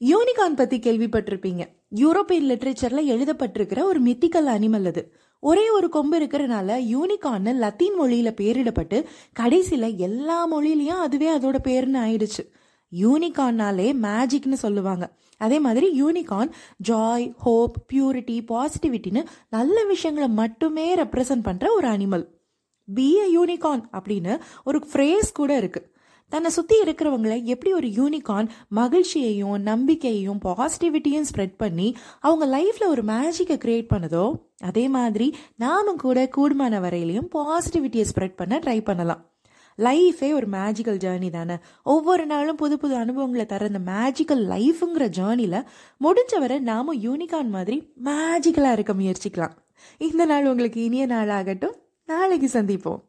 Unicorn பத்தி கேள்விப்பட்டிருப்பீங்க. European லிட்ரேச்சர்ல எழுதப்பட்டிருக்கிற ஒரு மித்திக்கல் அனிமல் அது. ஒரே ஒரு கொம்பு இருக்கிறனால யூனிகார்ன் லத்தீன் மொழியில பேரிடப்பட்டு கடைசியில எல்லா மொழியிலையும் அதுவே அதோட பேருன்னு ஆயிடுச்சு. யூனிகார்னாலே மேஜிக்னு சொல்லுவாங்க. அதே மாதிரி யூனிகார்ன் ஜாய் ஹோப் பியூரிட்டி பாசிட்டிவிட்டின்னு நல்ல விஷயங்களை மட்டுமே ரெப்ரசன்ட் பண்ற ஒரு அனிமல் பி அ யூனிகார்ன் அப்படின்னு ஒரு ஃப்ரேஸ் கூட இருக்குது தன்னை சுற்றி இருக்கிறவங்கள எப்படி ஒரு யூனிகார்ன் மகிழ்ச்சியையும் நம்பிக்கையையும் பாசிட்டிவிட்டியும் ஸ்ப்ரெட் பண்ணி அவங்க லைஃப்பில் ஒரு மேஜிக்கை க்ரியேட் பண்ணுதோ அதே மாதிரி நாமும் கூட கூடுமான வரையிலையும் பாசிட்டிவிட்டியை ஸ்ப்ரெட் பண்ண ட்ரை பண்ணலாம். லைஃபே ஒரு மேஜிக்கல் ஜேர்னி தானே. ஒவ்வொரு நாளும் புது புது அனுபவங்களை தர இந்த மேஜிக்கல் லைஃபுங்கிற ஜேர்னியில் முடிஞ்ச வரை நாமும் யூனிகார்ன் மாதிரி மேஜிக்கலாக இருக்க முயற்சிக்கலாம். இந்த நாள் உங்களுக்கு இனிய நாளாகட்டும். நாளைக்கு சந்திப்போம்.